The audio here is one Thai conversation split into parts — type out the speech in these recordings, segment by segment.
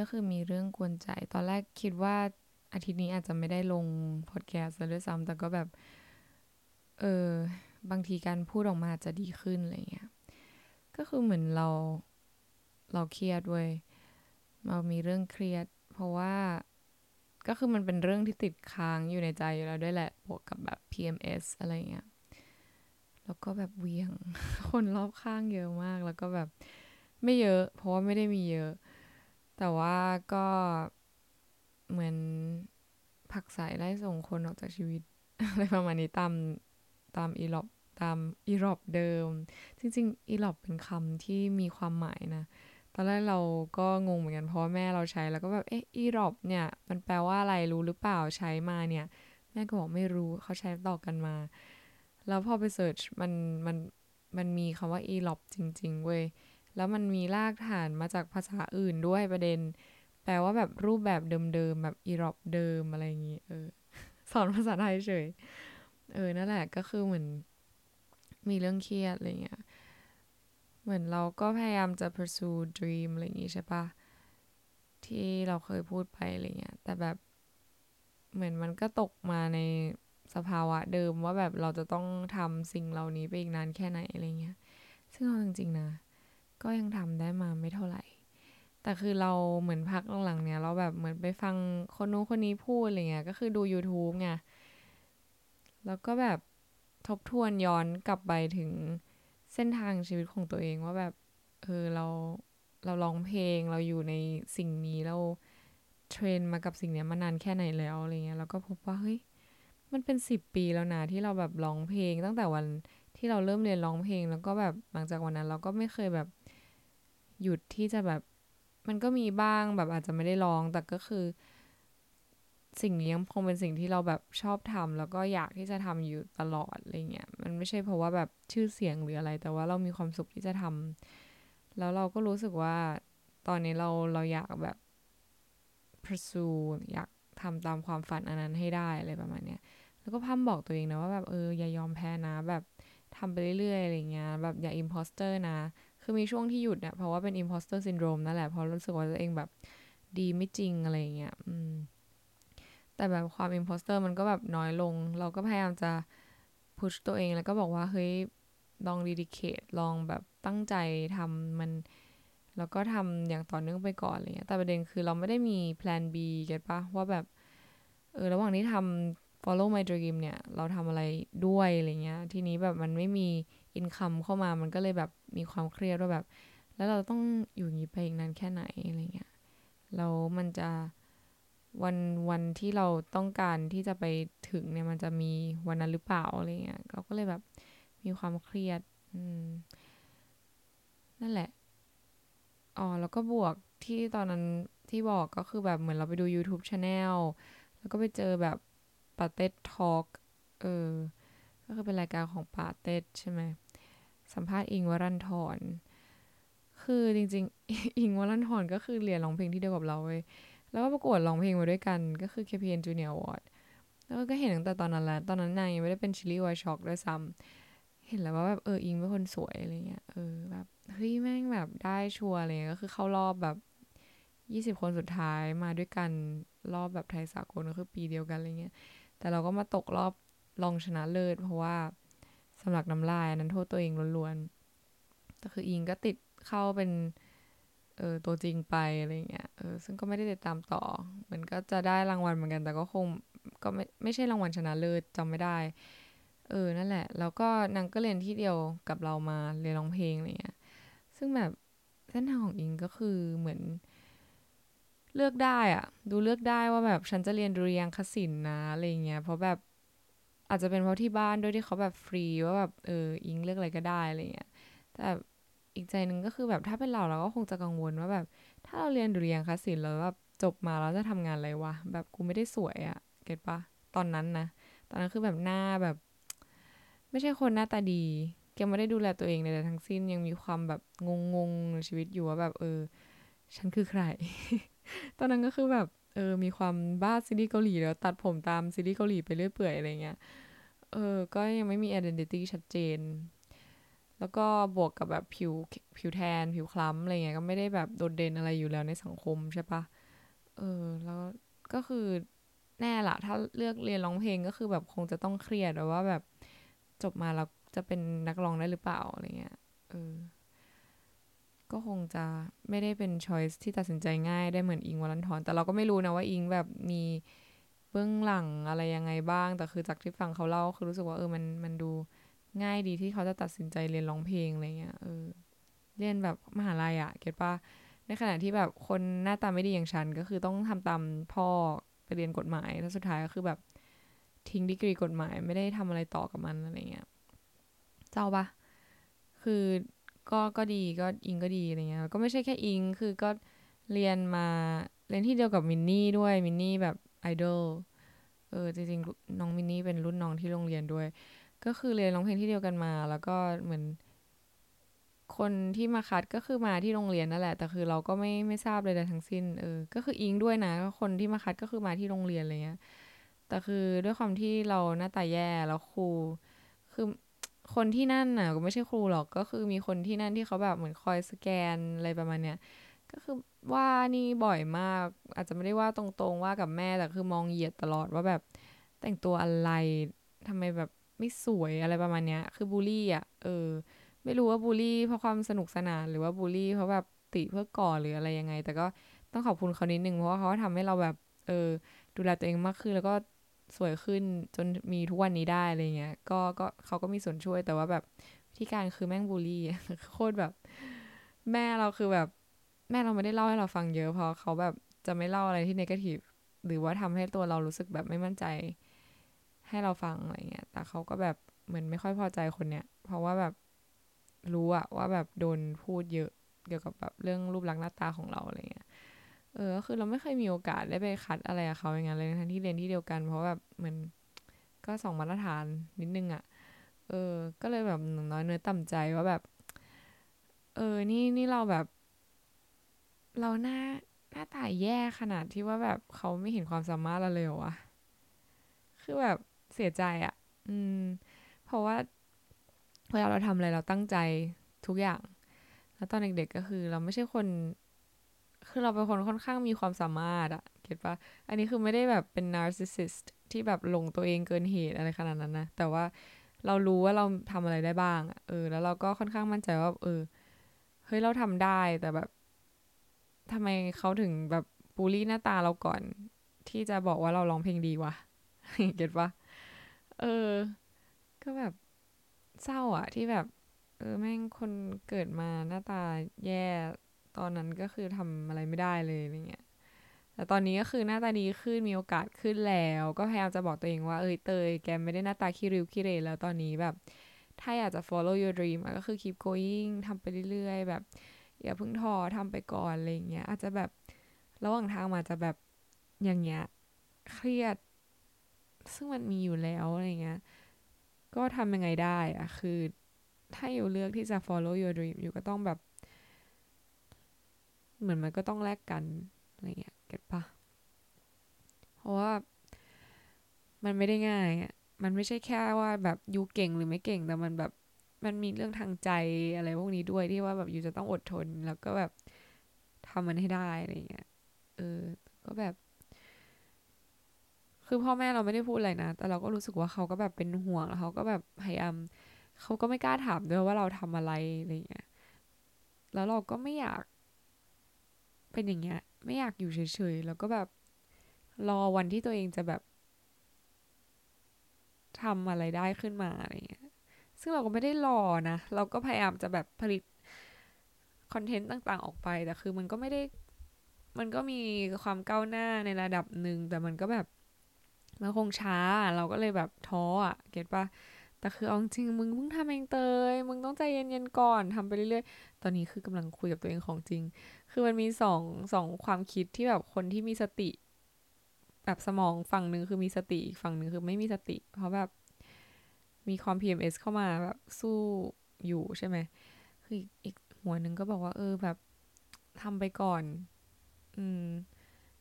ก็คือมีเรื่องกวนใจ ตอนแรกคิดว่าอาทิตย์นี้อาจจะไม่ได้ลงพอดแคสต์แล้วด้วยซ้ำแต่ก็แบบ เออบางทีการพูดออกมาจะดีขึ้นอะไรเงี้ย ก็คือเหมือนเราเราเครียดเว้ยเรามีเรื่องเครียด เพราะว่าก็คือมันเป็นเรื่องที่ติดค้างอยู่ในใจอยู่แล้วด้วยแหละบวกกับแบบ PMS อะไรเงี้ย แล้วก็แบบเวียง คนรอบข้างเยอะมาก แล้วก็แบบไม่เยอะ เพราะว่าไม่ได้มีเยอะ แต่ว่าก็เหมือนผักสายไล่ส่งคนออกจากชีวิตอะไรประมาณนี้ตามตามอีหลอบตามอีหลอบเดิม จริงๆอีหลอบเป็นคำที่มีความหมายนะ ตอนแรกเราก็งงเหมือนกันเพราะแม่เราใช้แล้วก็แบบเอ๊ะอีหลอบเนี่ย มันแปลว่าอะไรรู้หรือเปล่าใช้มาเนี่ย แม่ก็บอกไม่รู้เขาใช้ต่อกันมา แล้วพอไปเสิร์ชมันมันมันมีคำว่าอีหลอบจริง ๆ เว้ย แล้วมันมีรากฐานมาจากภาษาอื่นด้วยประเด็น แปลว่าแบบรูปแบบเดิมๆแบบอีรอบเดิมอะไรอย่างงี้เออ สอนภาษาไทยเฉย เออนั่นแหละก็คือเหมือน มีเรื่องเครียดอะไรเงี้ยเหมือนเราก็พยายามจะ pursue dream อะไรอย่างงี้ใช่ปะที่เราเคยพูดไปอะไรเงี้ยแต่แบบเหมือนมันก็ตกมาในสภาวะเดิมว่าแบบเราจะต้องทำสิ่งเหล่านี้ไปอีกนานแค่ไหนอะไรเงี้ย ซึ่งเอาจริงๆนะ ก็ยังทำได้มาไม่เท่าไหร่ แต่คือเราเหมือนพักหลังๆเนี่ย เราแบบเหมือนไปฟังคนนู้นคนนี้พูดอะไรเงี้ย ก็คือดู YouTube ไง แล้วก็แบบทบทวนย้อนกลับไปถึงเส้นทางชีวิตของตัวเองว่าแบบ เออเราเราร้องเพลงเราอยู่ในสิ่งนี้เราเทรนมากับสิ่งนี้มานานแค่ไหนแล้วอะไรเงี้ยแล้วก็พบว่าเฮ้ยมันเป็นสิบปีแล้วนะที่เราแบบร้องเพลงตั้งแต่วันที่เราเริ่มเรียนร้องเพลง แล้วก็แบบหลังจากวันนั้นเราก็ไม่เคยแบบ หยุดที่จะแบบ มันก็มีบ้างแบบอาจจะไม่ได้ร้อง แต่ก็คือ สิ่งนี้ยังคงเป็นสิ่งที่เราแบบชอบทำแล้วก็อยากที่จะทำอยู่ตลอดอะไรเงี้ยมันไม่ใช่เพราะว่าแบบชื่อเสียงหรืออะไร แต่ว่าเรามีความสุขที่จะทำแล้วเราก็รู้สึกว่าตอนนี้เราเราอยากแบบ pursue อยากทำตามความฝันอันนั้นให้ได้อะไรประมาณเนี้ย แล้วก็พัมบอกตัวเองนะว่าแบบเอออย่ายอมแพ้นะ แบบทำไปเรื่อยๆอะไรเงี้ย แบบอย่า imposter นะ คือมีช่วงที่หยุดเนี่ยเพราะว่าเป็น imposter syndrome นั่นแหละ เพราะรู้สึกว่าตัวเองแบบดีไม่จริงอะไรเงี้ยอืมแต่แบบความ imposter มันก็แบบน้อยลง เราก็พยายามจะ push ตัวเองแล้วก็บอกว่า เฮ้ย ลอง dedicate ลองแบบตั้งใจทำมัน แล้วก็ทำอย่างต่อเนื่องไปก่อนอะไรเงี้ยแต่ประเด็นคือเราไม่ได้มี plan B เก็ตปะว่าแบบ เออ ระหว่างที่ทำ follow my dream เนี่ย เราทำอะไรด้วยอะไรเงี้ย ทีนี้แบบมันไม่มี income เข้ามามันก็เลยแบบมีความเครียดว่าแบบ แล้วเราต้องอยู่อย่างนี้ไปอีกนานแค่ไหนอะไรเงี้ยแล้วมันจะวันวันที่เราต้องการที่จะไปถึงเนี่ยมันจะมีวันนั้นหรือเปล่าอะไรเงี้ยเราก็เลยแบบมีความเครียดนั่นแหละอ๋อแล้วก็บวกที่ตอนนั้นที่บอกก็คือแบบเหมือนเราไปดู YouTube Channel แล้วก็ไปเจอแบบ ป๋าเต็ด Talk เออ ก็คือเป็นรายการของป๋าเต็ดใช่ไหม สัมภาษณ์อิ้งค์ วรันธรคือจริงๆ อิงวรันทรก็คือเรียนร้องเพลงที่เดียวกับเราเว้ย แล้วก็ประกวดร้องเพลงมาด้วยกัน ก็คือ KPN Junior Award แล้วก็เห็นตั้งแต่ตอนนั้นแล้ว ตอนนั้นนางยังไม่ได้เป็นชิลลี่ไวช็อกด้วยซ้ำเห็นแล้วว่าแบบเอออิงเป็นคนสวยอะไรเงี้ย เออแบบเฮ้ยแม่งแบบได้ชัวร์อะไรเงี้ย ก็คือเข้ารอบแบบยี่สิบคนสุดท้ายมาด้วยกันรอบแบบไทยสากลก็คือปีเดียวกันอะไรเงี้ย แต่เราก็มาตกรอบรองชนะเลิศ เพราะว่าสำหรับน้ำลายนั้นโทษตัวเองล้วนๆแต่คืออิงก็ติดเข้าเป็นเออตัวจริงไปอะไรเงี้ยเออซึ่งก็ไม่ได้ติดตามต่อเหมือนก็จะได้รางวัลเหมือนกัน แต่ก็คงก็ไม่ไม่ใช่รางวัลชนะเลิศจำไม่ได้ เออนั่นแหละ แล้วก็นางก็เรียนที่เดียวกับเรามาเรียนร้องเพลงอะไรเงี้ยซึ่งแบบเส้นทางของอิงก็คือเหมือน เลือกได้อะดูเลือกได้ว่าแบบฉันจะเรียนดุริยางคศิลป์นะอะไรเงี้ยเพราะแบบอาจจะเป็นเพราะที่บ้านด้วยที่เขาแบบฟรีว่าแบบเอออิงเลือกอะไรก็ได้อะไรเงี้ยแต่อีกใจหนึ่งก็คือแบบถ้าเป็นเราเราก็คงจะกังวลว่าแบบ ถ้าเราเรียนดุริยางคศิลป์แล้วแบบจบมาแล้วจะทำงานอะไรวะแบบกูไม่ได้สวยอะเก็ตปะตอนนั้นนะตอนนั้นคือแบบหน้าแบบ ไม่ใช่คนหน้าตาดีแกไม่ได้ดูแลตัวเองใดๆทั้งสิ้นยังมีความแบบงงๆในชีวิตอยู่ว่าแบบเออ ฉันคือใคร ตอนนั้นก็คือแบบเออมีความบ้าซีรีส์เกาหลีแล้วตัดผมตามซีรีส์เกาหลีไปเรื่อยเปื่อยอะไรเงี้ยเออก็ยังไม่มี identity ชัดเจน แล้วก็บวกกับแบบผิวผิวแทน ผิวคล้ำอะไรเงี้ยก็ไม่ได้แบบโดดเด่นอะไรอยู่แล้วในสังคมใช่ปะเออแล้วก็คือแน่ละถ้าเลือกเรียนร้องเพลงก็คือแบบคงจะต้องเครียดว่าแบบจบมาแล้วจะเป็นนักร้องได้หรือเปล่าอะไรเงี้ยเออ ก็คงจะไม่ได้เป็นช้อยส์ที่ตัดสินใจง่ายได้เหมือนอิงวัลันทอน แต่เราก็ไม่รู้นะว่าอิงแบบมีเบื้องหลังอะไรยังไงบ้าง แต่คือจากที่ฟังเขาเล่าคือรู้สึกว่าเออมันมันดูง่ายดีที่เขาจะตัดสินใจเรียนร้องเพลงอะไรเงี้ยเออเรียนแบบมหาลัยอะเก็ตปะในขณะที่แบบคนหน้าตาไม่ดีอย่างฉันก็คือต้องทำตามพ่อไปเรียนกฎหมายแล้วสุดท้ายก็คือแบบทิ้งดีกรีกฎหมายไม่ได้ทำอะไรต่อกับมันอะไรเงี้ยเจ้าปะคือ ก็ก็ดีก็อิงก็ดีอะไรเงี้ยก็ไม่ใช่แค่อิงคือก็เรียนมาเรียนที่เดียวกับมินนี่ด้วยมินนี่แบบไอดอลเออจริงๆน้องมินนี่เป็นรุ่นน้องที่โรงเรียนด้วย ก็คือเรียนร้องเพลงที่เดียวกันมา แล้วก็เหมือน คนที่มาคัดก็คือมาที่โรงเรียนนั่นแหละแต่คือเราก็ไม่ไม่ทราบเลยทั้งสิ้นเออก็คืออิงด้วยนะคนที่มาคัดก็คือมาที่โรงเรียนอะไรเงี้ยแต่คือด้วยความที่เราหน้าตาแย่แล้วครูคือ คนที่นั่นน่ะก็ไม่ใช่ครูหรอกก็คือมีคนที่นั่นที่เขาแบบเหมือนคอยสแกนอะไรประมาณเนี้ยก็คือว่านี่บ่อยมาก อาจจะไม่ได้ว่าตรงๆว่ากับแม่แต่คือมองเหยียดตลอดว่าแบบแต่งตัวอะไรทำไมแบบไม่สวยอะไรประมาณเนี้ย คือบูลลี่อะเออ ไม่รู้ว่าบูลลี่เพราะความสนุกสนานหรือว่าบูลลี่เพราะแบบติเพื่อก่อหรืออะไรยังไง แต่ก็ต้องขอบคุณเขานิดนึงเพราะว่าเขาทำให้เราแบบ เออ ดูแลตัวเองมากขึ้นแล้วก็ สวยขึ้นจนมีทุกวันนี้ได้อะไรเงี้ย ก็ก็เขาก็มีส่วนช่วยแต่ว่าแบบวิธีการคือแม่งบูลลี่โคตรแบบ แม่เราคือแบบแม่เราไม่ได้เล่าให้เราฟังเยอะเพราะเขาแบบจะไม่เล่าอะไรที่นกาทีฟหรือว่าทำให้ตัวเรารู้สึกแบบไม่มั่นใจ ให้เราฟังอะไรเงี้ย แต่เขาก็แบบเหมือนไม่ค่อยพอใจคนเนี้ย เพราะว่าแบบรู้อะว่าแบบโดนพูดเยอะเกี่ยวกับแบบเรื่องรูปลักษณ์หน้าตาของเราอะไรเงี้ย เออคือเราไม่เคยมีโอกาสได้ไปคัดอะไรกับเขาอย่างเงี้ยเลยทั้งที่เรียนที่เดียวกัน เพราะแบบเหมือนก็สองมาตรฐานนิดนึงอะ่ะ เออ ก็เลยแบบน้อยเนื้อต่ำใจว่าแบบ เออ นี่นี่เราแบบ เราหน้าหน้าตาแย่ขนาดที่ว่าแบบเขาไม่เห็นความสามารถเราเลยอะคือแบบเสียใจอะ่ะ อืม เพราะว่าเวลาเราทำอะไรเราตั้งใจทุกอย่าง แล้วตอนเด็กๆก็คือ เราไม่ใช่คน คือเราเป็นคนค่อนข้างมีความสามารถอะเก็ตปะอันนี้คือไม่ได้แบบเป็น narcissist ที่แบบหลงตัวเองเกินเหตุอะไรขนาดนั้นนะ แต่ว่าเรารู้ว่าเราทำอะไรได้บ้างเออ แล้วเราก็ค่อนข้างมั่นใจว่า เออ เฮ้ย เราทำได้ แต่แบบทำไมเขาถึงแบบบูลลี่หน้าตาเราก่อน ที่จะบอกว่าเราร้องเพลงดีวะ เก็ตปะเออ ก็แบบเศร้าอะที่แบบ เออ แม่งคนเกิดมาหน้าตาแย่ ตอนนั้นก็คือทำอะไรไม่ได้เลยอะไรเงี้ยแต่ตอนนี้ก็คือหน้าตาดีขึ้นมีโอกาสขึ้นแล้ว ก็พยายามจะบอกตัวเองว่าเอ้ยเตยแกไม่ได้หน้าตาขี้ริ้วขี้เรแล้วตอนนี้แบบ ถ้าอยากจะ follow your dream ก็คือ keep going ทำไปเรื่อยๆ แบบ อย่าเพิ่งท้อทำไปก่อนอะไรเงี้ยอาจจะแบบระหว่างทางมาจะแบบอย่างเงี้ยเครียด ซึ่งมันมีอยู่แล้วอะไรเงี้ยก็ทำยังไงได้อะคือถ้าอยู่เลือกที่จะ follow your dream อยู่ก็ต้องแบบ เหมือนมันก็ต้องแลกกันอะไรเงี้ยเก็ตปะเพราะว่ามันไม่ได้ง่ายอะมันไม่ใช่แค่ว่าแบบยูเก่งหรือไม่เก่งแต่มันแบบมันมีเรื่องทางใจอะไรพวกนี้ด้วยที่ว่าแบบยูจะต้องอดทน แล้วก็แบบทำมันให้ได้อะไรเงี้ยเออ ก็แบบ คือพ่อแม่เราไม่ได้พูดอะไรนะ แต่เราก็รู้สึกว่าเขาก็แบบเป็นห่วงแล้วเขาก็แบบพยายามเขาก็ไม่กล้าถามด้วยว่าเราทำอะไรอะไรเงี้ยแล้วเราก็ไม่อยาก เป็นอย่างเงี้ย ไม่อยากอยู่เฉยๆ แล้วก็แบบ รอวันที่ตัวเองจะแบบทำอะไรได้ขึ้นมาอะไรเงี้ย ซึ่งเราก็ไม่ได้รอนะ เราก็พยายามจะแบบผลิตคอนเทนต์ต่างๆ ออกไป แต่คือมันก็ไม่ได้ มันก็มีความก้าวหน้าในระดับหนึ่ง แต่มันก็แบบ มันคงช้า เราก็เลยแบบท้ออะ เก็ตปะ แต่คือเอาจริงมึงเพิ่งทำเองเตย มึงต้องใจเย็นๆก่อนทำไปเรื่อยๆ ตอนนี้คือกำลังคุยกับตัวเองของจริง คือมันมีสองสองความคิดที่แบบคนที่มีสติ แบบสมองฝั่งหนึ่งคือมีสติอีกฝั่งหนึ่งคือไม่มีสติ เพราะแบบมีความ PMS เข้ามาแบบสู้อยู่ใช่ไหม คืออีกหัวหนึ่งก็บอกว่า เออแบบทำไปก่อน อืม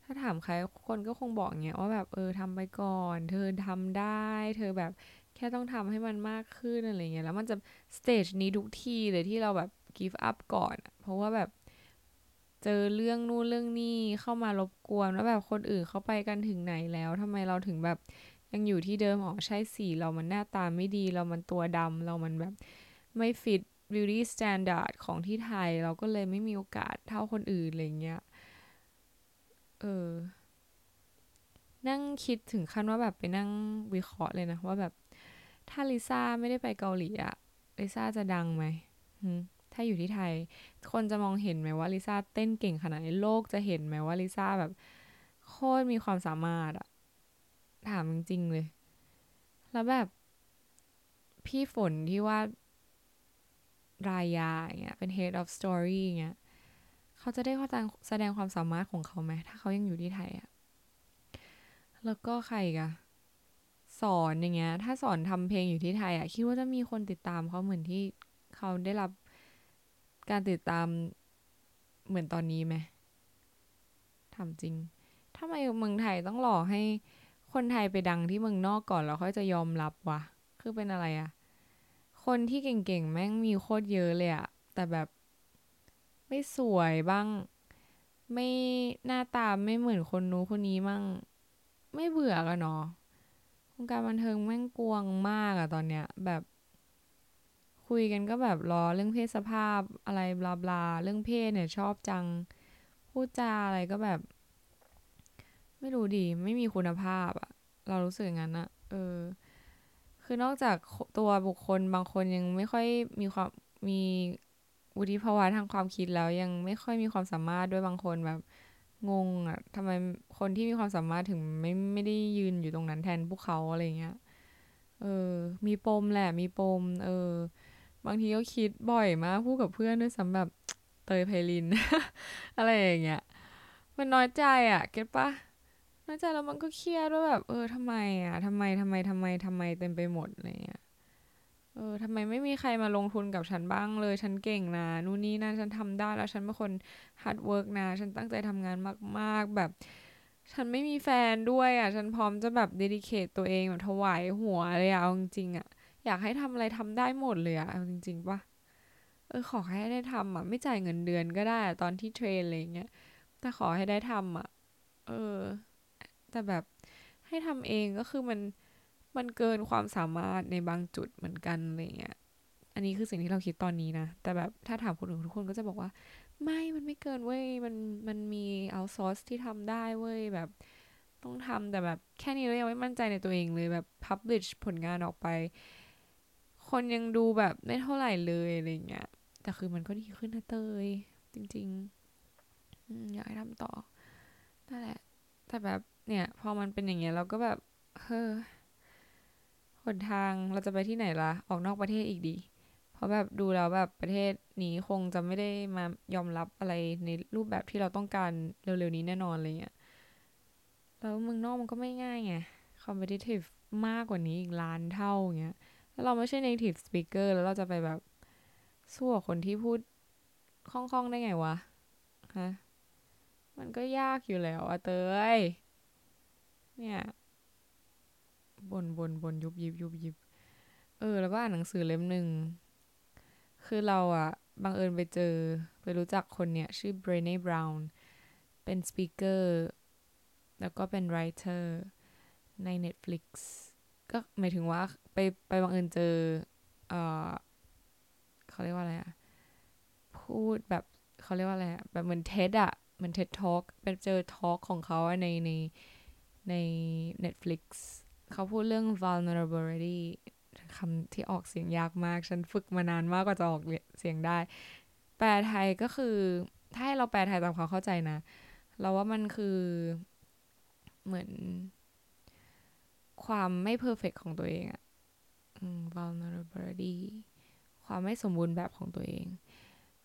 ถ้าถามใครคนก็คงบอกเงี้ยว่าแบบเออทำไปก่อน เธอทำได้ เธอแบบ แค่ต้องทำให้มันมากขึ้นอะไรเงี้ยแล้วมันจะสเตจนี้ทุกทีเลยที่เราแบบ give up ก่อน เพราะว่าแบบเจอเรื่องนู่นเรื่องนี้เข้ามารบกวนแล้วแบบคนอื่นเขาไปกันถึงไหนแล้วทำไมเราถึงแบบยังอยู่ที่เดิมอ๋อใช่สีเรามันหน้าตาไม่ดี เรามันตัวดำเรามันแบบไม่ฟิต beauty standard ของที่ไทย เราก็เลยไม่มีโอกาสเท่าคนอื่นอะไรเงี้ยเออนั่งคิดถึงขั้นว่าแบบไปนั่งวิเคราะห์เลยนะว่าแบบ ถ้าลิซ่าไม่ได้ไปเกาหลีอะลิซ่าจะดังไหมถ้าอยู่ที่ไทย คนจะมองเห็นไหมว่าลิซ่าเต้นเก่งขนาดนี้โลกจะเห็นไหมว่าลิซ่าแบบโคตรมีความสามารถอะถามจริงๆเลย แล้วแบบพี่ฝนที่ว่ารายยาอย่างเงี้ยเป็น head of story อย่างเงี้ยเขาจะได้แสดงความสามารถของเขาไหมถ้าเขายังอยู่ที่ไทยอะแล้วก็ใครกะ สอนอย่างเงี้ย ถ้าสอนทำเพลงอยู่ที่ไทยอะคิดว่าจะมีคนติดตามเขาเหมือนที่เขาได้รับการติดตามเหมือนตอนนี้ไหมทำจริงทำไมเมืองไทยต้องหลอกให้คนไทยไปดังที่เมืองนอกก่อนแล้วค่อยจะยอมรับวะ คือเป็นอะไรอะคนที่เก่งๆ แม่งมีโคตรเยอะเลยอะแต่แบบไม่สวยบ้าง ไม่หน้าตาไม่เหมือนคนนู้นคนนี้มั่ง ไม่เบื่อกันเนาะ วงการบันเทิงแม่งกวงมากอะตอนเนี้ย แบบคุยกันก็แบบรอเรื่องเพศสภาพอะไรบลาบลาเรื่องเพศเนี่ยชอบจัง พูดจาอะไรก็แบบ ไม่รู้ดีไม่มีคุณภาพอะเรารู้สึกอย่างนั้นอะเออ คือนอกจากตัวบุคคลบางคนยังไม่ค่อยมีความมีวุฒิภาวะทางความคิดแล้วยังไม่ค่อยมีความสามารถด้วยบางคนแบบ งงอะทำไมคนที่มีความสามารถถึงไม่ไม่ได้ยืนอยู่ตรงนั้นแทนพวกเขาอะไรเงี้ย เออ มีปมแหละ มีปม เออ บางทีก็คิดบ่อยมากพูดกับเพื่อนด้วยซ้ำแบบเตยไพลิน อะไรอย่างเงี้ย มันน้อยใจอะ เก็ตปะน้อยใจแล้วมันก็เครียดว่าแบบ เออทำไมอะทำไมทำไมทำไมทำไมเต็มไปหมดอะไรเงี้ย เออทำไมไม่มีใครมาลงทุนกับฉันบ้างเลย ฉันเก่งนะ นู่นนี่นั่นฉันทำได้แล้วฉันเป็นคน hard work นะ ฉันตั้งใจทำงานมาก ๆ แบบ ฉันไม่มีแฟนด้วยอะ ฉันพร้อมจะแบบ dedicate ตัวเองแบบถวายหัวเลยอะเอาจริงๆอะ อยากให้ทำอะไรทำได้หมดเลยอะเอาจริงๆปะเออขอให้ได้ทำอะ ไม่จ่ายเงินเดือนก็ได้ตอนที่ train อะไรเงี้ย แต่ขอให้ได้ทำอะ เออ แต่แบบให้ทำเองก็คือมัน มันเกินความสามารถในบางจุดเหมือนกันอะไรเงี้ย อันนี้คือสิ่งที่เราคิดตอนนี้นะ แต่แบบถ้าถามคนอื่นทุกคนก็จะบอกว่า ไม่มันไม่เกินเว้ย มันมันมีเอาซอร์สที่ทำได้เว้ยแบบต้องทำแต่แบบแค่นี้เรายังไม่มั่นใจในตัวเองเลยแบบพับลิชผลงานออกไป คนยังดูแบบไม่เท่าไหร่เลยอะไรเงี้ย แต่คือมันก็ดีขึ้นนะเตย จริงๆอยากให้ทำต่อนั่นแหละ แต่แบบเนี่ย พอมันเป็นอย่างเงี้ยเราก็แบบเฮ้อ นทางเราจะไปที่ไหนล่ะ ออกนอกประเทศอีกดี เพราะแบบดูแล้วแบบประเทศนี้คงจะไม่ได้มายอมรับอะไรในรูปแบบที่เราต้องการเร็วๆนี้แน่นอนเลยเงี้ย แล้วเมืองนอกมันก็ไม่ง่ายไง competitive มากกว่านี้อีกล้านเท่าเงี้ย แล้วเราไม่ใช่ native speaker แล้วเราจะไปแบบสู้กับคนที่พูดคล่องๆได้ไงวะ ฮะ มันก็ยากอยู่แล้วอะเตยเนี่ย บนบนบนยุบยิบยุบยิบ เออ แล้วก็อ่านหนังสือเล่มหนึ่ง คือเราอะบังเอิญไปเจอ ไปรู้จักคนเนี่ย ชื่อเบรเน่บราวน์เป็นสปีกเกอร์แล้วก็เป็นไรเตอร์ใน Netflix ก็หมายถึงว่าไปไปบังเอิญเจอ เออเขาเรียกว่าอะไรอะพูดแบบเขาเรียกว่าอะไรอะแบบเหมือนเท็ดอะเหมือนเท็ดทอล์กไปเจอทอล์กของเขาในในใน Netflix เขาพูดเรื่อง vulnerability คำที่ออกเสียงยากมาก ฉันฝึกมานานมากกว่าจะออกเสียงได้ แปลไทยก็คือ ถ้าให้เราแปลไทยตามความเข้าใจนะ เราว่ามันคือเหมือน ความไม่ perfect ของตัวเองอะ vulnerability ความไม่สมบูรณ์แบบของตัวเอง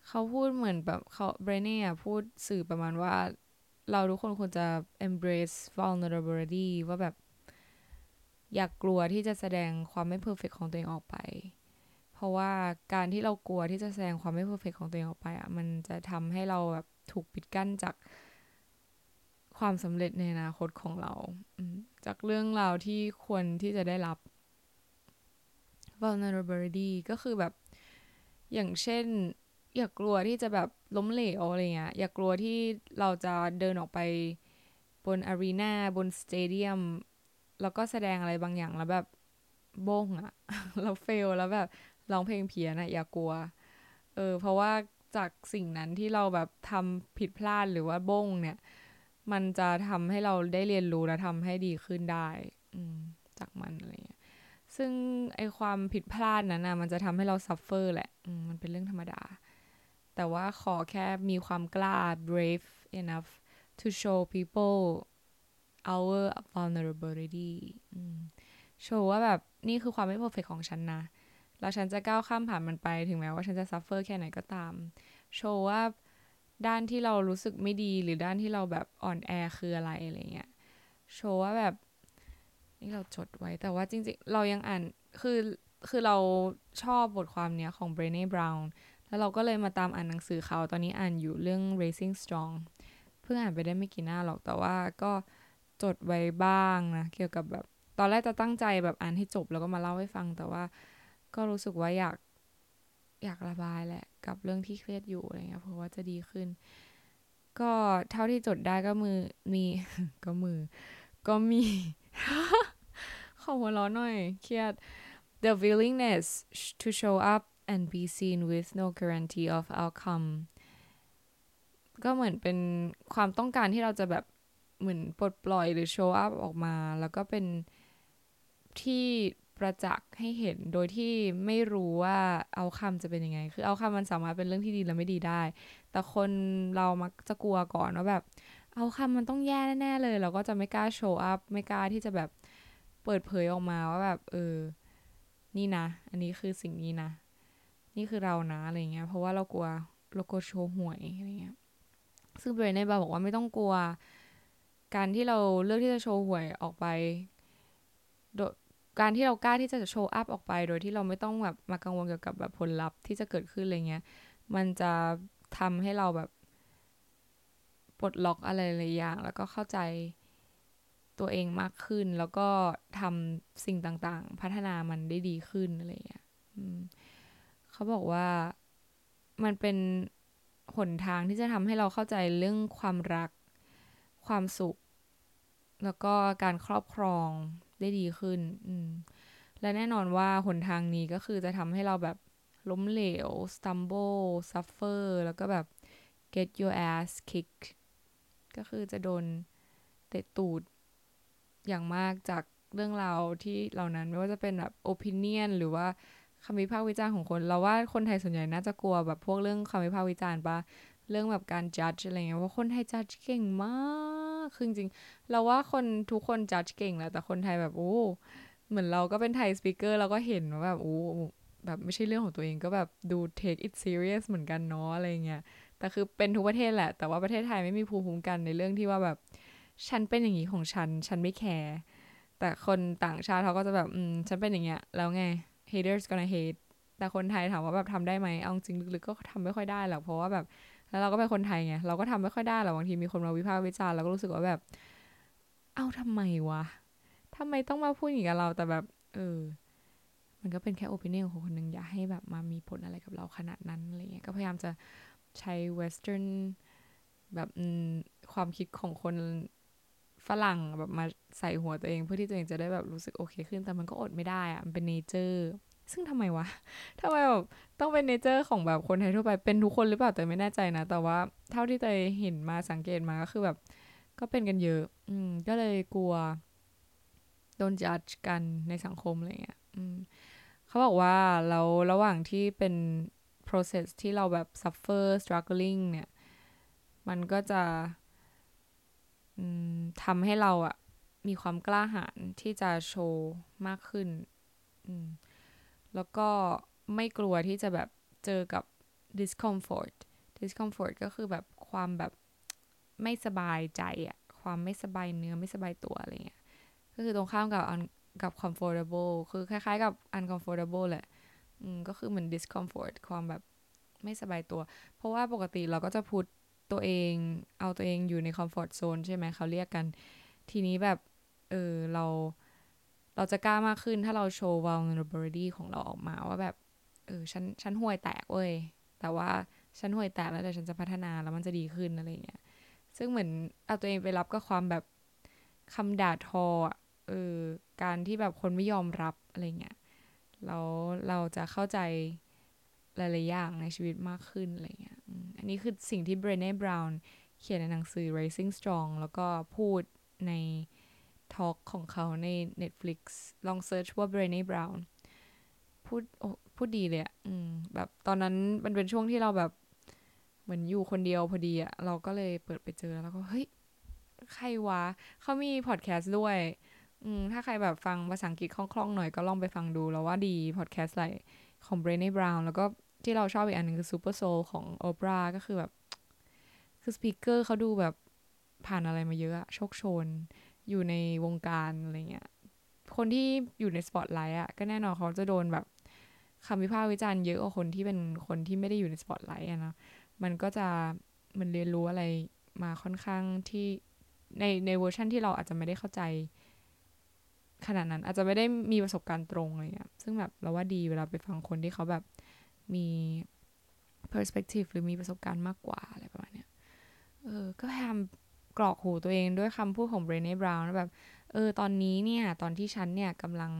เขาพูดเหมือนแบบเขาเบรเน่พูดสื่อประมาณว่า เราทุกคนควรจะ embrace vulnerability ว่าแบบ อย่ากลัวที่จะแสดงความไม่ perfect ของตัวเองออกไป เพราะว่าการที่เรากลัวที่จะแสดงความไม่ perfect ของตัวเองออกไปอะมันจะทำให้เราแบบถูกปิดกั้นจากความสำเร็จในอนาคตของเรา จากเรื่องราวที่ควรที่จะได้รับ vulnerability ก็คือแบบอย่างเช่น อย่ากกลัวที่จะแบบล้มเหลวอะไรเงี้ยอย่ากกลัวที่เราจะเดินออกไปบนอารีนาบนสเตเดียม แล้วก็แสดงอะไรบางอย่างแล้วแบบโบ้งอะเราเฟลแล้วแบบร้องเพลงเพี้ยนอะอย่ากลัว เออ เพราะว่าจากสิ่งนั้นที่เราแบบทำผิดพลาดหรือว่าบ้งเนี่ย มันจะทำให้เราได้เรียนรู้และทำให้ดีขึ้นได้ อืจากมันอะไรเงี้ยซึ่งไอความผิดพลาดนั้นนะมันจะทำให้เรา suffer แหละมันเป็นเรื่องธรรมดา แต่ว่าขอแค่มีความกล้า brave enough to show people our vulnerability โชว์ว่าแบบนี่คือความไม่ perfect ของฉันนะ แล้วฉันจะก้าวข้ามผ่านมันไปถึงแม้ว่าฉันจะ suffer แค่ไหนก็ตาม โชว์ว่าด้านที่เรารู้สึกไม่ดีหรือด้านที่เราแบบอ่อนแอคืออะไรอะไรเงี้ย โชว์ว่าแบบนี่เราจดไว้แต่ว่าจริงๆ เรายังอ่านคือคือเราชอบบทความเนี้ยของ b r e n e Brown แล้วเราก็เลยมาตามอ่านหนังสือเขาตอนนี้อ่านอยู่เรื่อง Rising Strong เพิ่งอ่านไปได้ไม่กี่หน้าหรอกแต่ว่าก็ จดไว้บ้างนะเกี่ยวกับแบบตอนแรกจะตั้งใจแบบอ่านให้จบแล้วก็มาเล่าให้ฟัง แต่ว่าก็รู้สึกว่าอยากอยากระบายแหละ กับเรื่องที่เครียดอยู่อะไรเงี้ยเพราะว่าจะดีขึ้น ก็เท่าที่จดได้ก็มือมีก็มือ ก็มีขอหัวร้อนหน่อย เครียด the willingness to show up and be seen with no guarantee of outcome ก็เหมือนเป็นความต้องการที่เราจะแบบ เหมือนปลดปล่อยหรือโชว์อัพออกมา แล้วก็เป็นที่ประจักษ์ให้เห็นโดยที่ไม่รู้ว่าเอาคำจะเป็นยังไง คือเอาคำมันสามารถเป็นเรื่องที่ดีและไม่ดีได้ แต่คนเรามักจะกลัวก่อนว่าแบบ เอาคำมันต้องแย่แน่ๆเลย เราก็จะไม่กล้าโชว์อัพไม่กล้าที่จะแบบเปิดเผยออกมาว่าแบบเออ นี่นะ อันนี้คือสิ่งนี้นะ นี่คือเรานะอะไรเงี้ย เพราะว่าเรากลัวเรากลัวโชว์หวยอะไรเงี้ย ซึ่งเบรนเน่บาบอกว่าไม่ต้องกลัว การที่เราเลือกที่จะโชว์หวยออกไปโดการที่เรากล้าที่จะโชว์อัพออกไป โดยที่เราไม่ต้องแบบมากังวลเกี่ยวกับแบบผลลัพธ์ที่จะเกิดขึ้นอะไรเงี้ย มันจะทำให้เราแบบปลดล็อกอะไรหลายอย่าง แล้วก็เข้าใจตัวเองมากขึ้น แล้วก็ทำสิ่งต่างๆ พัฒนามันได้ดีขึ้นอะไรเงี้ยเขาบอกว่ามันเป็นหนทางที่จะทำให้เราเข้าใจเรื่องความรัก ความสุข แล้วก็การครอบครองได้ดีขึ้น อืม และแน่นอนว่าหนทางนี้ก็คือจะทำให้เราแบบล้มเหลว stumble suffer แล้วก็แบบ get your ass kicked ก็คือจะโดนเตะตูดอย่างมากจากเรื่องราวที่เหล่านั้นไม่ว่าจะเป็นแบบ opinion หรือว่าคำวิพากษ์วิจารณ์ของคน เราว่าคนไทยส่วนใหญ่น่าจะกลัวแบบพวกเรื่องคำวิพากษ์วิจารณ์ปะเรื่องแบบการ judge อะไรเงี้ยว่าคนไทย judge เก่งมาก คือจริงเราว่าคนทุกคน judge เก่งแหละแต่คนไทยแบบโอ้เหมือนเราก็เป็นไทยสปิเกอร์เราก็เห็นว่าแบบโอ้แบบไม่ใช่เรื่องของตัวเองก็แบบดู take it serious เหมือนกันเนาะอะไรเงี้ยแต่คือเป็นทุกประเทศแหละ แต่ว่าประเทศไทยไม่มีภูมิคุ้มกันในเรื่องที่ว่าแบบฉันเป็นอย่างนี้ของฉัน ฉันไม่แคร์แต่คนต่างชาติเขาก็จะแบบอืมฉันเป็นอย่างเงี้ยแล้วไง haters gonna hate แต่คนไทยถามว่าแบบทำได้ไหมเอาจริงลึกๆก็ทำไม่ค่อยได้หรอกเพราะว่าแบบ แล้วเราก็เป็นคนไทยไงเราก็ทำไม่ค่อยได้หรอกบางทีมีคนมาวิพากษ์วิจารณ์เราก็รู้สึกว่าแบบ เอาทำไมวะทำไมต้องมาพูดอย่างกับเราแต่แบบ เออ มันก็เป็นแค่โอปิเนียของคนหนึ่งอย่าให้แบบมามีผลอะไรกับเราขนาดนั้นอะไรเงี้ยก็พยายามจะใช้ western แบบความคิดของคนฝรั่งแบบมาใส่หัวตัวเองเพื่อที่ตัวเองจะได้แบบรู้สึกโอเคขึ้นแต่มันก็อดไม่ได้อะมันเป็น nature ซึ่งทำไมวะทำไมแบบต้องเป็น nature ของแบบคนไทยทั่วไปเป็นทุกคนหรือเปล่าแต่ไม่แน่ใจนะ แต่ว่าเท่าที่เตยเห็นมาสังเกตมาก็คือแบบ ก็เป็นกันเยอะ อืม ก็เลยกลัวโดนจัดกันในสังคมอะไรเงี้ยอืมเขาบอกว่าเราระหว่างที่เป็น process ที่เราแบบ suffer struggling เนี่ย มันก็จะทำให้เราอะมีความกล้าหาญที่จะโชว์มากขึ้นอืม แล้วก็ไม่กลัวที่จะแบบเจอกับ discomfort discomfort ก็คือแบบความแบบไม่สบายใจอะความไม่สบายเนื้อไม่สบายตัวอะไรเงี้ยก็คือตรงข้ามกับกับ comfortable คือคล้ายๆกับ uncomfortable แหละอืมก็คือเหมือน discomfort ความแบบไม่สบายตัว เพราะว่าปกติเราก็จะพูดตัวเองเอาตัวเองอยู่ในคอมฟอร์ทโซนใช่ไหมเขาเรียกกัน ทีนี้แบบ เออเรา เราจะกล้ามากขึ้นถ้าเราโชว์ vulnerability ของเราออกมาว่าแบบ เออฉันฉันห่วยแตกเว้ย แต่ว่าฉันห่วยแตกแล้วแต่ฉันจะพัฒนาแล้วมันจะดีขึ้นอะไรเงี้ย ซึ่งเหมือนเอาตัวเองไปรับกับความแบบคำด่าทอเออการที่แบบคนไม่ยอมรับอะไรเงี้ยแล้วเราจะเข้าใจหลายๆอย่างในชีวิตมากขึ้นอะไรเงี้ย อันนี้คือสิ่งที่เบรเน่บราวน์เขียนในหนังสือ Rising Strong แล้วก็พูดใน ทอล์กของเขาใน Netflix ลองเซิร์ชว่า b r e n e Brown พูดพูดดีเลยอะแบบตอนนั้นมันเป็นช่วงที่เราแบบ เหมือนอยู่คนเดียวพอดีอะเราก็เลยเปิดไปเจอแล้วก็ เฮ้ย ใครวะ เขามีพอดแคสต์ด้วย อืม ถ้าใครแบบฟังภาษาอังกฤษคล่องๆหน่อยก็ลองไปฟังดูแล้วว่าดีพอดแคสต์อะไรของ b r e n e Brown แล้วก็ที่เราชอบอีกอันนึงคือ Super Soul ของโอปราก็คือแบบ คือสปีกเกอร์เขาดูแบบผ่านอะไรมาเยอะอะโชคชน อยู่ในวงการอะไรเงี้ยคนที่อยู่ในสปอตไลท์อะก็แน่นอนเขาจะโดนแบบคำวิพากษ์วิจารณ์เยอะกว่าคนที่เป็นคนที่ไม่ได้อยู่ในสปอตไลท์อะนะมันก็จะมันเรียนรู้อะไรมาค่อนข้างที่ในในเวอร์ชันที่เราอาจจะไม่ได้เข้าใจ ขนาดนั้นอาจจะไม่ได้มีประสบการณ์ตรงอะไรเงี้ยซึ่งแบบเราว่าดีเวลาไปฟังคนที่เขาแบบมี perspective หรือมีประสบการณ์มากกว่าอะไรประมาณเนี้ยเออก็พยายาม กรอกหูตัวเองด้วยคำพูดของเบรเน่บราวน์แบบเออตอนนี้เนี่ย ตอนที่ฉันเนี่ยกำลัง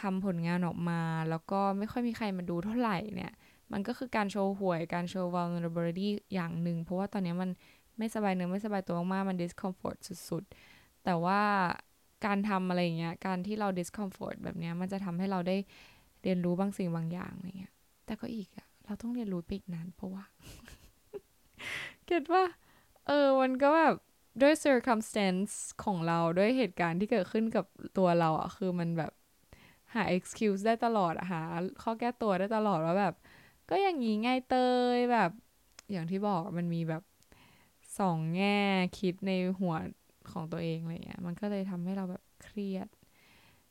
ทำผลงานออกมา แล้วก็ไม่ค่อยมีใครมาดูเท่าไหร่เนี่ย มันก็คือการโชว์หวยการโชว์ vulnerability อย่างหนึ่ง เพราะว่าตอนนี้มันไม่สบายเนื้อไม่สบายตัวมากมัน discomfort สุดๆ แต่ว่าการทำอะไรเงี้ย การที่เรา discomfort แบบเนี้ย มันจะทำให้เราได้เรียนรู้บางสิ่งบางอย่างอะไรเงี้ย แต่ก็อีกอะเราต้องเรียนรู้ไปอีกนานเพราะว่า เก็ตว่า เออ มันก็แบบด้วย circumstance ของเราด้วยเหตุการณ์ที่เกิดขึ้นกับตัวเราอะคือมันแบบหา excuse ได้ตลอดหาข้อแก้ตัวได้ตลอดว่าแบบ ก็อย่างนี้ไงเตยแบบ อย่างที่บอกมันมีแบบสองแง่คิดในหัวของตัวเองอะไรเงี้ยมันก็เลยทำให้เราแบบเครียด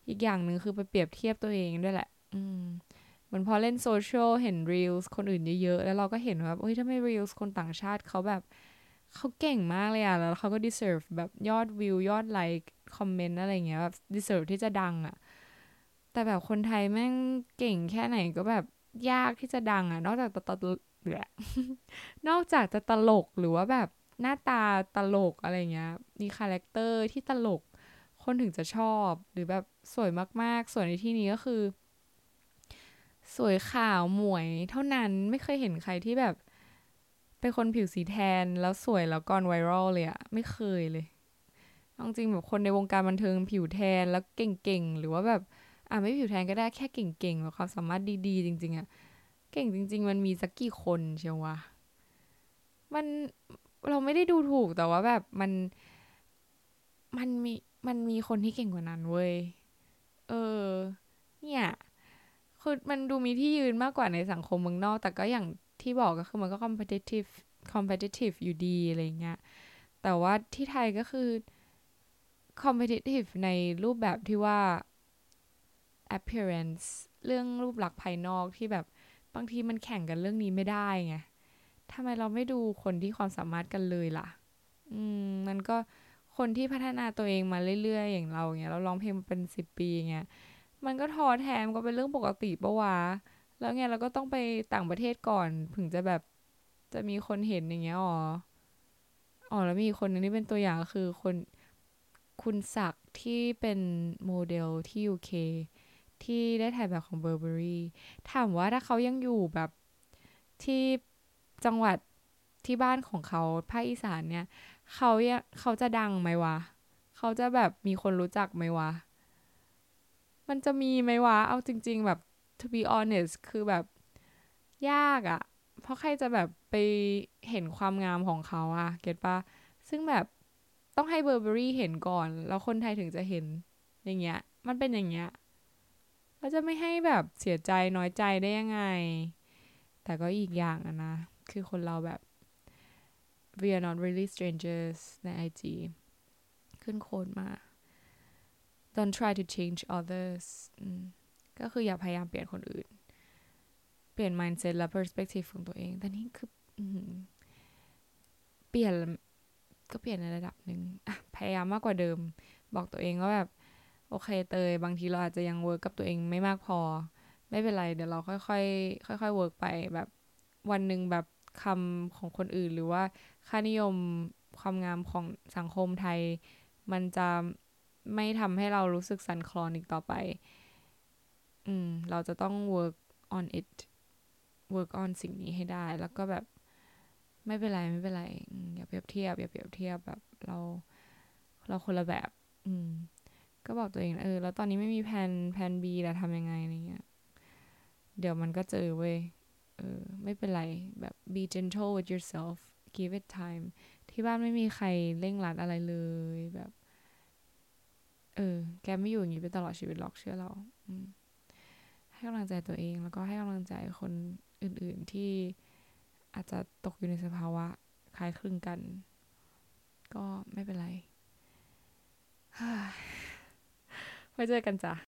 อีกอย่างหนึ่งคือไปเปรียบเทียบตัวเองด้วยแหละ อืมมันพอเล่นโซเชียลเห็นรีลส์คนอื่นเยอะๆ แล้วเราก็เห็นว่าเฮ้ยถ้าไม่รีลส์คนต่างชาติเขาแบบ เขาเก่งมากเลยอะแล้วเขาก็ deserve แบบยอดวิวยอดไลค์คอมเมนต์อะไรเงี้ยแบบ deserve ที่จะดังอะแต่แบบคนไทยแม่งเก่งแค่ไหนก็แบบยากที่จะดังอะนอกจากตตเหลือนอกจากจะตลกหรือว่าแบบหน้าตาตลกอะไรเงี้ย มี character ที่ตลก คนถึงจะชอบ หรือแบบสวยมากๆส่วนในที่นี้ก็คือ สวยขาวหมวยเท่านั้นไม่เคยเห็นใครที่แบบ เป็นคนผิวสีแทนแล้วสวยแล้วก่อนไวรัลเลยอะไม่เคยเลยจริงแบบคนในวงการบันเทิงผิวแทนแล้วเก่งๆ หรือว่าแบบอะไม่ผิวแทนก็ได้แค่เก่งๆแบบความสามารถดีๆ จริง ๆอะเก่งจริง ๆ มันมีสักกี่คนเชียววะมันเราไม่ได้ดูถูกแต่ว่าแบบมันมันมีมันมีคนที่เก่งกว่านั้นเว้ย เออ เนี่ย คือมันดูมีที่ยืนมากกว่าในสังคมเมืองนอก แต่ก็อย่าง ที่บอกก็คือมันก็ competitive competitive อยู่ดีอะไรเงี้ย แต่ว่าที่ไทยก็คือ competitive ในรูปแบบที่ว่า appearance เรื่องรูปลักษณ์ภายนอกที่แบบบางทีมันแข่งกันเรื่องนี้ไม่ได้ไงทำไมเราไม่ดูคนที่ความสามารถกันเลยล่ะ อืมมันก็คนที่พัฒนาตัวเองมาเรื่อยๆ อย่างเราเงี้ยเราร้องเพลงเป็นสิบปีเงี้ยมันก็ท้อแท้ก็เป็นเรื่องปกติปะวะ แล้วไงเราก็ต้องไปต่างประเทศก่อนถึงจะแบบจะมีคนเห็นอย่างเงี้ยอ๋ออ๋อแล้วมีคนนึงที่เป็นตัวอย่างคือคนคุณศักที่เป็นโมเดลที่ UK ที่ได้ถ่ายแบบของ Burberry ถามว่าถ้าเขายังอยู่แบบที่จังหวัดที่บ้านของเขาภาคอีสานเนี่ยเขาเขาจะดังไหมวะ เขาจะแบบมีคนรู้จักไหมวะ มันจะมีไหมวะ เอาจริง ๆ แบบ to be honest คือแบบยากอะเพราะใครจะแบบไปเห็นความงามของเขาอะเก็ตปะซึ่งแบบต้องให้เบอร์เบอรี่เห็นก่อน แล้วคนไทยถึงจะเห็นอย่างเงี้ย มันเป็นอย่างเงี้ยเราจะไม่ให้แบบเสียใจน้อยใจได้ยังไง แต่ก็อีกอย่างอะนะ คือคนเราแบบ we are not really strangers ใน IG ขึ้น quote มา don't try to change others ก็คืออย่าพยายามเปลี่ยนคนอื่น เปลี่ยน mindset และ perspective ของตัวเอง แต่นี่คือเปลี่ยนก็เปลี่ยนในระดับหนึ่งอะพยายามมากกว่าเดิม บอกตัวเองว่าแบบ โอเคเตย บางทีเราอาจจะยัง work กับตัวเองไม่มากพอ ไม่เป็นไรเดี๋ยวเราค่อยๆค่อยๆ work ไปแบบวันหนึ่งแบบคำของคนอื่น หรือว่าค่านิยมความงามของสังคมไทย มันจะไม่ทำให้เรารู้สึกสันคลอนอีกต่อไป อืม เราจะต้อง work on it work on สิ่งนี้ให้ได้ แล้วก็แบบไม่เป็นไรไม่เป็นไรอย่าเปรียบเทียบอย่าเปรียบเทียบแบบเรา เราคนละแบบ อืม ก็บอกตัวเองเออแล้วตอนนี้ไม่มีแผนแผน B แล้วทำยังไงอะไรเงี้ยเดี๋ยวมันก็เจอเว้ยเออ ไม่เป็นไรแบบ be gentle with yourself give it time ที่บ้านไม่มีใครเร่งรัดอะไรเลยแบบ เออ แกไม่อยู่อย่างนี้ไปตลอดชีวิตหรอกเชื่อเรา อืม ให้กำลังใจตัวเอง แล้วก็ให้กำลังใจคนอื่นๆที่อาจจะตกอยู่ในสภาวะคล้ายคลึงกัน ก็ไม่เป็นไรไว้เจอกันจ้ะ